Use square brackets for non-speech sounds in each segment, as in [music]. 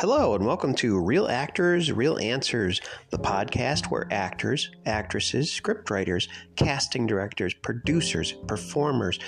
Hello, and welcome to Real Actors, Real Answers, the podcast where actors, actresses, scriptwriters, casting directors, producers, performers,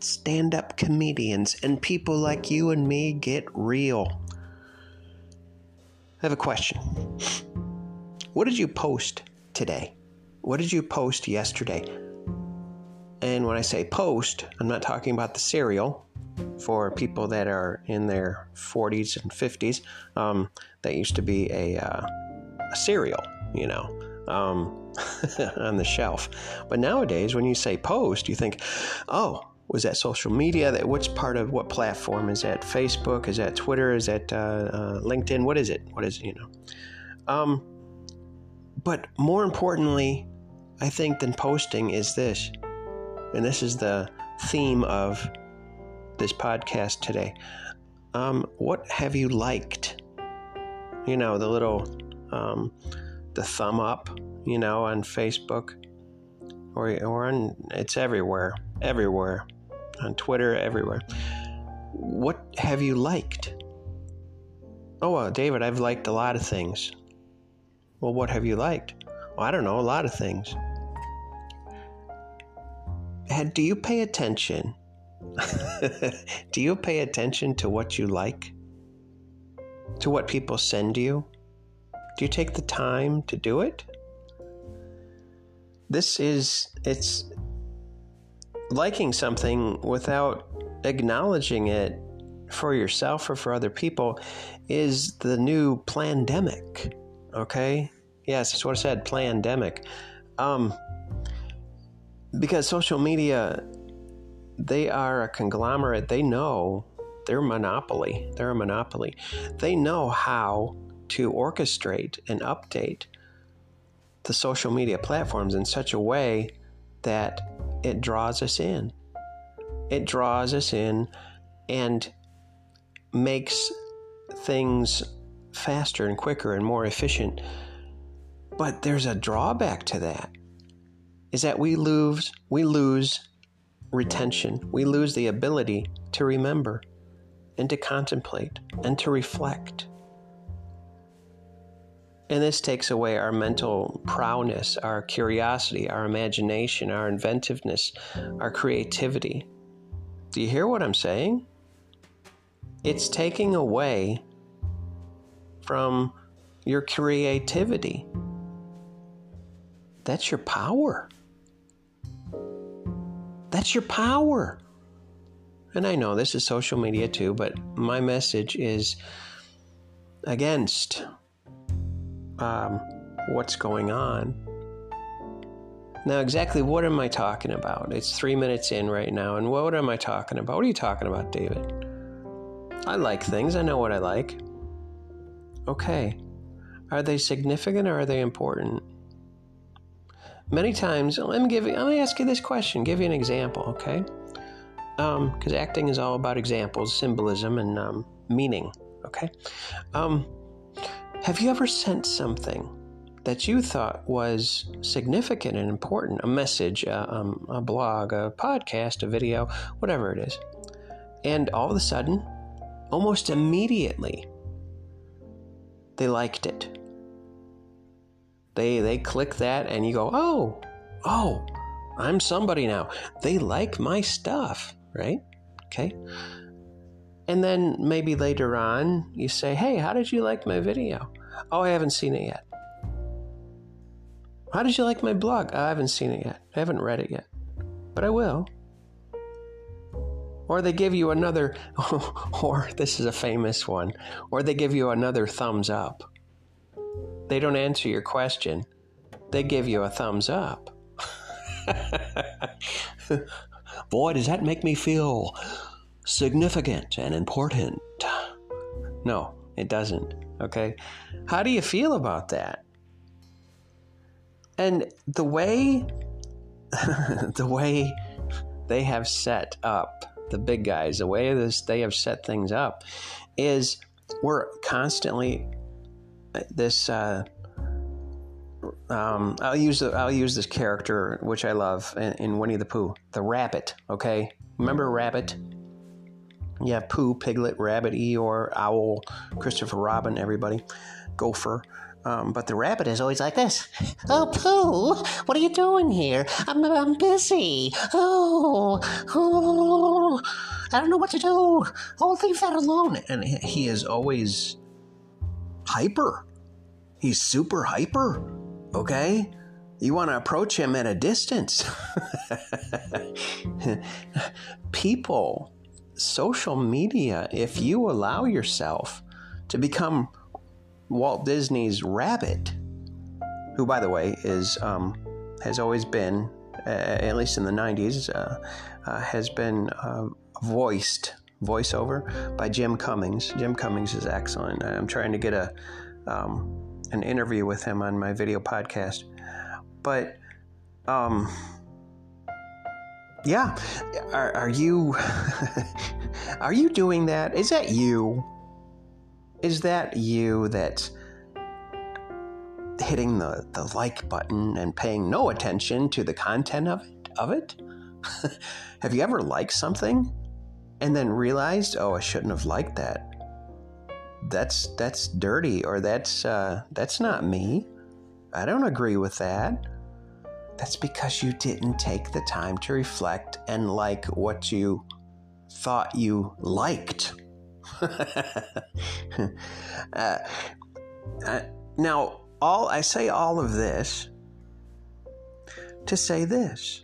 stand up comedians, and people like you and me get real. I have a question. What did you post today? What did you post yesterday? And when I say post, I'm not talking about the cereal for people that are in their 40s and 50s. Um, that used to be a, uh, a cereal, you know, um, [laughs] on the shelf. But nowadays, when you say post, you think, oh, was that social media? That which part of what platform is that? Facebook? Is that Twitter? Is that uh, uh, LinkedIn? What is it? What is it, you know? Um, but more importantly, I think than posting is this, and this is the theme of this podcast today. Um, what have you liked? You know, the little, um, the thumb up, you know, on Facebook or, or on, it's everywhere, everywhere, on Twitter, everywhere. What have you liked? Oh, well, David, I've liked a lot of things. Well, what have you liked? Well, I don't know, a lot of things. Do you pay attention [laughs] Do you pay attention to what you like? To what people send you? Do you take the time to do it? This is, it's liking something without acknowledging it for yourself or for other people is the new pandemic. Okay? Yes, that's what I said, pandemic. Um, because social media they are a conglomerate. They know they're monopoly. They're a monopoly. They know how to orchestrate and update the social media platforms in such a way that it draws us in. It draws us in and makes things faster and quicker and more efficient. But there's a drawback to that. Is that we lose we lose retention, we lose the ability to remember and to contemplate and to reflect. And this takes away our mental prowess, our curiosity, our imagination, our inventiveness, our creativity. Do you hear what I'm saying? It's taking away from your creativity. That's your power. That's your power. And I know this is social media too, but my message is against um, what's going on. Now, exactly what am I talking about? It's three minutes in right now, and what am I talking about? What are you talking about, David? I like things, I know what I like. Okay. Are they significant or are they important? Many times, let me give you, let me ask you this question, give you an example, okay? Because um, acting is all about examples, symbolism, and um, meaning, okay? Um, have you ever sent something that you thought was significant and important, a message, uh, um, a blog, a podcast, a video, whatever it is, and all of a sudden, almost immediately, they liked it they they click that and you go, "Oh, oh, I'm somebody now. They like my stuff." Right? Okay? And then maybe later on you say, "Hey, how did you like my video?" "Oh, I haven't seen it yet." How did you like my blog? Oh, I haven't seen it yet. I haven't read it yet. But I will. Or they give you another, [laughs] or this is a famous one, or they give you another thumbs up they don't answer your question, they give you a thumbs up. [laughs] Boy, does that make me feel significant and important. No, it doesn't. Okay? How do you feel about that? And the way [laughs] the way they have set up the big guys, the way this they have set things up is we're constantly this uh, um, I'll use the, I'll use this character which I love in, in, Winnie the Pooh, the rabbit. Okay, remember rabbit? Yeah, Pooh, Piglet, Rabbit, Eeyore, Owl, Christopher Robin, everybody, Gopher. Um, but the rabbit is always like this. [laughs] Oh, Pooh, what are you doing here? I'm, I'm busy. Oh, oh, I don't know what to do. Oh, leave that alone. And he is always hyper. He's super hyper. Okay? You want to approach him at a distance. [laughs] People, social media, if you allow yourself to become Walt Disney's Rabbit, who, by the way, is um, has always been, uh, at least in the '90s, uh, uh, has been uh, voiced voiceover by Jim Cummings. Jim Cummings is excellent. I'm trying to get a um, an interview with him on my video podcast, but um, yeah, are, are you [laughs] are you doing that? Is that you? Is that you that's hitting the, the like button and paying no attention to the content of it? Of it? [laughs] have you ever liked something and then realized, oh, I shouldn't have liked that? That's that's dirty, or that's uh, that's not me. I don't agree with that. That's because you didn't take the time to reflect and like what you thought you liked. [laughs] uh, now, all I say all of this to say this: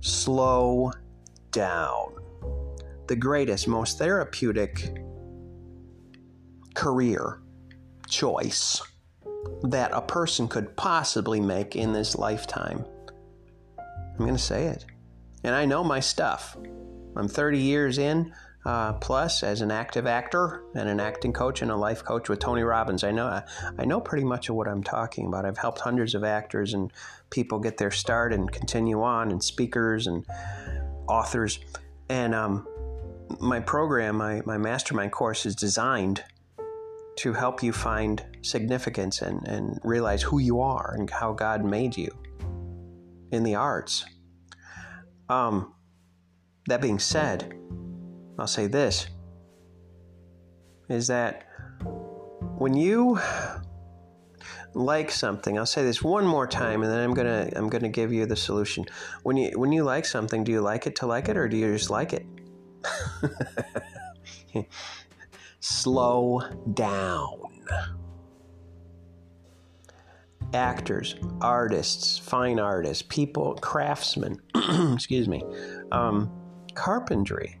slow down. The greatest, most therapeutic career choice that a person could possibly make in this lifetime. I'm going to say it. And I know my stuff. I'm 30 years in uh, plus as an active actor and an acting coach and a life coach with Tony Robbins. I know I, I know pretty much of what I'm talking about. I've helped hundreds of actors and people get their start and continue on, and speakers and authors. And um, my program, my, my mastermind course, is designed to help you find significance and, and realize who you are and how God made you in the arts. Um, that being said, I'll say this is that when you like something, I'll say this one more time and then I'm gonna I'm gonna give you the solution. When you when you like something, do you like it to like it or do you just like it? [laughs] Slow down. Actors, artists, fine artists, people, craftsmen, [clears throat] excuse me, um, carpentry,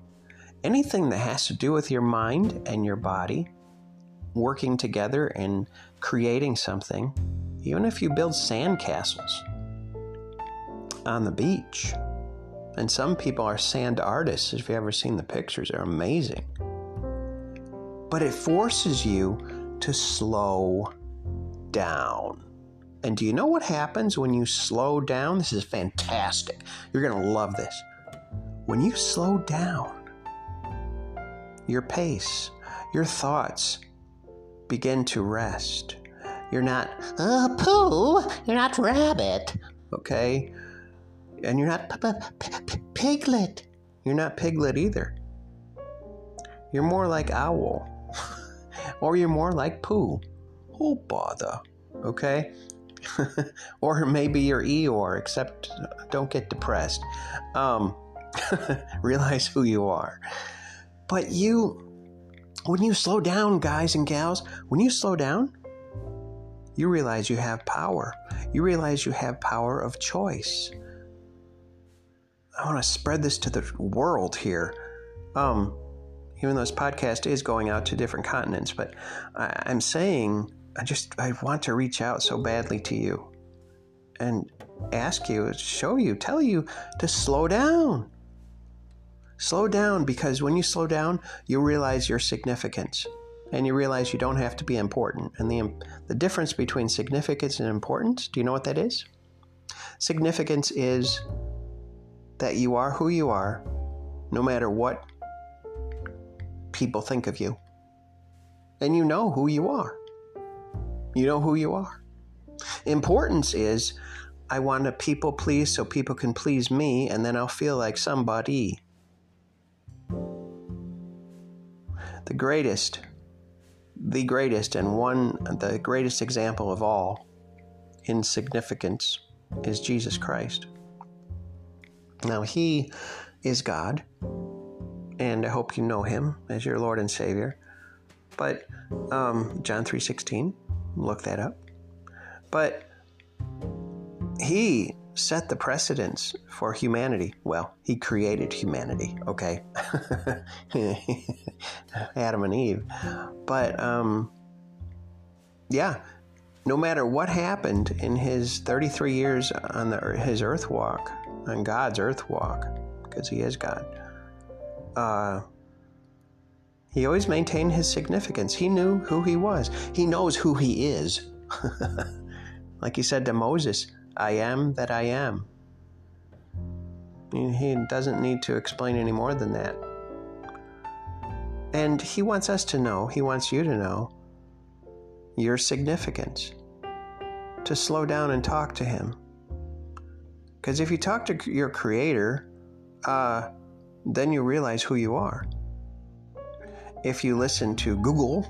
anything that has to do with your mind and your body working together and creating something, even if you build sandcastles on the beach. And some people are sand artists. If you've ever seen the pictures, they're amazing. But it forces you to slow down. And do you know what happens when you slow down? This is fantastic. You're going to love this. When you slow down, your pace, your thoughts begin to rest. You're not, uh, Pooh, you're not rabbit. Okay? And you're not piglet. You're not piglet either. You're more like owl. [laughs] or you're more like Pooh. Oh, bother. Okay? [laughs] or maybe you're Eeyore, except don't get depressed. Um, [laughs] realize who you are. But you, when you slow down, guys and gals, when you slow down, you realize you have power. You realize you have power of choice. I want to spread this to the world here. Um, even though this podcast is going out to different continents, but I, I'm saying I just I want to reach out so badly to you and ask you, show you, tell you to slow down. Slow down because when you slow down, you realize your significance and you realize you don't have to be important. And the, the difference between significance and importance, do you know what that is? Significance is that you are who you are, no matter what people think of you. And you know who you are. You know who you are. Importance is I want to people please so people can please me, and then I'll feel like somebody. the greatest, the greatest, and one, the greatest example of all in significance is Jesus Christ. Now, He is God, and I hope you know Him as your Lord and Savior. But um, John three sixteen, look that up. But He set the precedence for humanity. Well, He created humanity. Okay, [laughs] Adam and Eve. But um, yeah, no matter what happened in his 33 years on the, his earth walk, on God's earth walk, because he is God, uh, he always maintained his significance. He knew who he was. He knows who he is. [laughs] like he said to Moses, I am that I am. He doesn't need to explain any more than that. And he wants us to know, he wants you to know your significance, to slow down and talk to Him. Because if you talk to your Creator, uh, then you realize who you are. If you listen to Google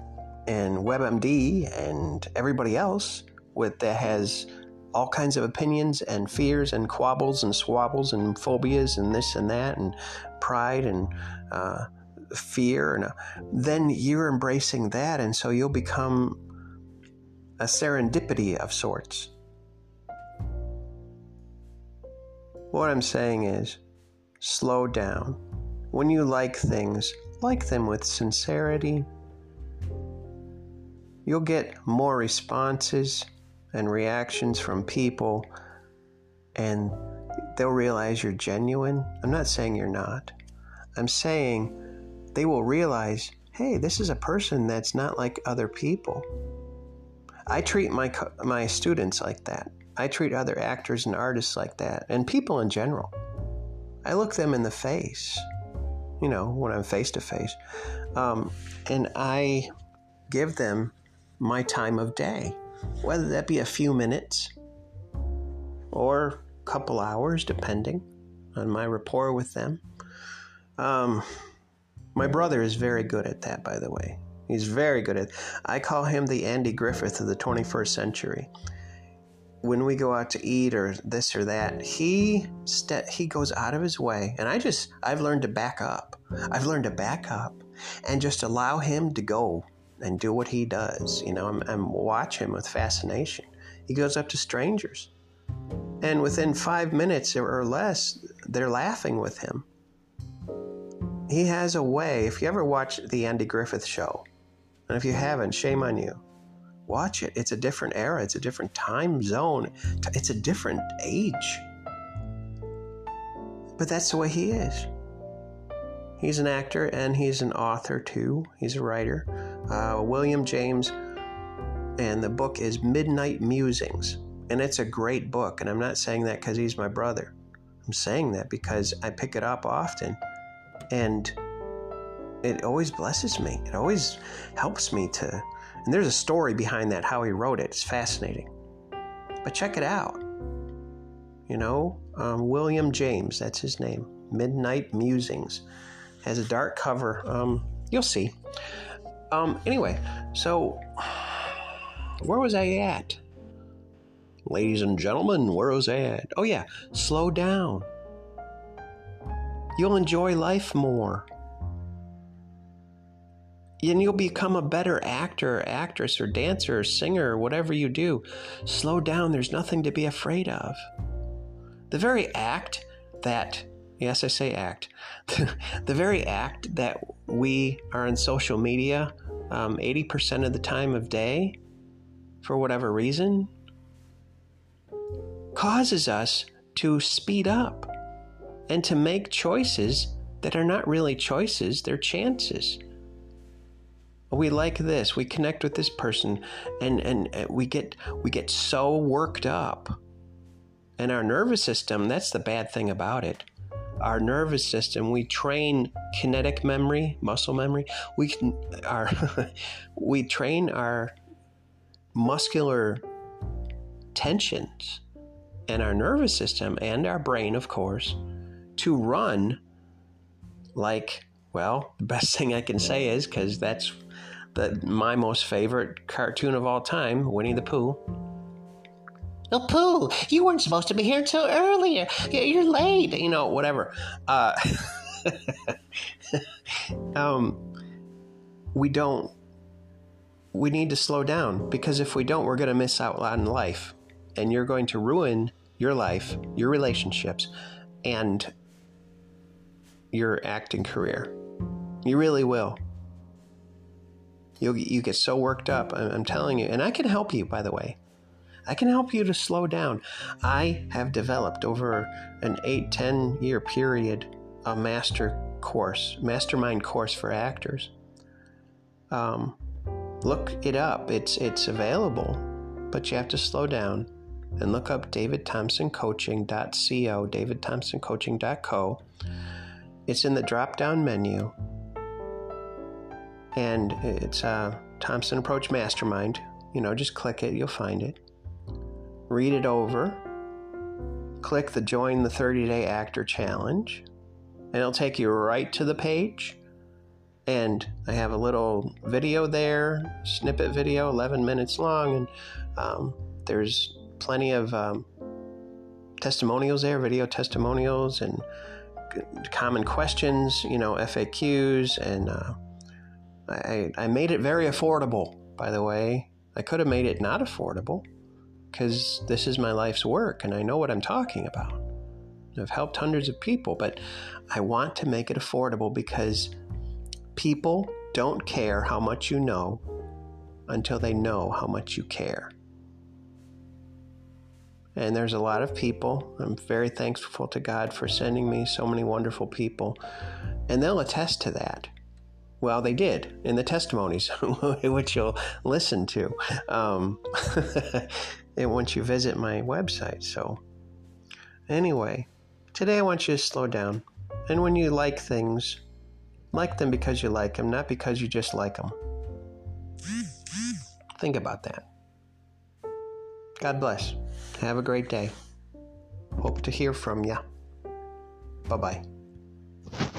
and WebMD and everybody else with that has all kinds of opinions and fears and quabbles and swabbles and phobias and this and that and pride and uh, fear and uh, then you're embracing that and so you'll become a serendipity of sorts. What I'm saying is, slow down. When you like things, like them with sincerity. You'll get more responses and reactions from people, and they'll realize you're genuine. I'm not saying you're not. I'm saying they will realize hey, this is a person that's not like other people. I treat my my students like that. I treat other actors and artists like that, and people in general. I look them in the face, you know, when I'm face to face, and I give them my time of day, whether that be a few minutes or a couple hours, depending on my rapport with them. Um, my brother is very good at that, by the way. He's very good at. I call him the Andy Griffith of the 21st century. When we go out to eat or this or that, he st- he goes out of his way, and I just I've learned to back up. I've learned to back up and just allow him to go and do what he does. You know, I'm, I'm watch him with fascination. He goes up to strangers, and within five minutes or less, they're laughing with him. He has a way. If you ever watch the Andy Griffith Show, and if you haven't, shame on you. Watch it. It's a different era, it's a different time zone, it's a different age. But that's the way he is. He's an actor and he's an author too. He's a writer. Uh, William James, and the book is Midnight Musings. And it's a great book. And I'm not saying that because he's my brother. I'm saying that because I pick it up often. And it always blesses me. It always helps me to. And there's a story behind that, how he wrote it. It's fascinating. But check it out. You know, um, William James, that's his name. Midnight Musings. Has a dark cover. Um, you'll see. Um, anyway, so where was I at? Ladies and gentlemen, where was I at? Oh, yeah, slow down. You'll enjoy life more and you'll become a better actor, actress, or dancer, or singer, or whatever you do. Slow down, there's nothing to be afraid of. The very act that, yes, I say act, [laughs] the very act that we are on social media um, 80% of the time of day, for whatever reason, causes us to speed up and to make choices that are not really choices, they're chances we like this. We connect with this person and and uh, we get we get so worked up. And our nervous system that's the bad thing about it. Our nervous system we train kinetic memory muscle memory. We can our [laughs] we train our muscular tensions and our nervous system and our brain of course to run like Well, the best [laughs] thing I can say is because that's the my most favorite cartoon of all time, Winnie the Pooh. Oh, Pooh, you weren't supposed to be here till earlier. You're late. You know, whatever. Uh, [laughs] um, we don't. We need to slow down because if we don't, we're going to miss out on life, and you're going to ruin your life, your relationships, and your acting career. You really will. You you get so worked up. I'm, I'm telling you, and I can help you. By the way, I can help you to slow down. I have developed over an eight ten year period a master course, mastermind course for actors. Um, look it up. It's it's available, but you have to slow down and look up davidthompsoncoaching.co, davidthompsoncoaching.co. It's in the drop down menu and it's a Thompson Approach Mastermind. You know, just click it, you'll find it. Read it over. Click the Join the 30 Day Actor Challenge, and it'll take you right to the page. And I have a little video there, snippet video, 11 minutes long, and um, there's plenty of um, testimonials there, video testimonials, and common questions, you know, FAQs, and uh, I, I made it very affordable, by the way. I could have made it not affordable because this is my life's work and I know what I'm talking about. I've helped hundreds of people, but I want to make it affordable because people don't care how much you know until they know how much you care. And there's a lot of people. I'm very thankful to God for sending me so many wonderful people. And they'll attest to that. Well, they did in the testimonies, [laughs] which you'll listen to um, [laughs] once you visit my website. So, anyway, today I want you to slow down. And when you like things, like them because you like them, not because you just like them. Think about that. God bless. Have a great day. Hope to hear from you. Bye bye.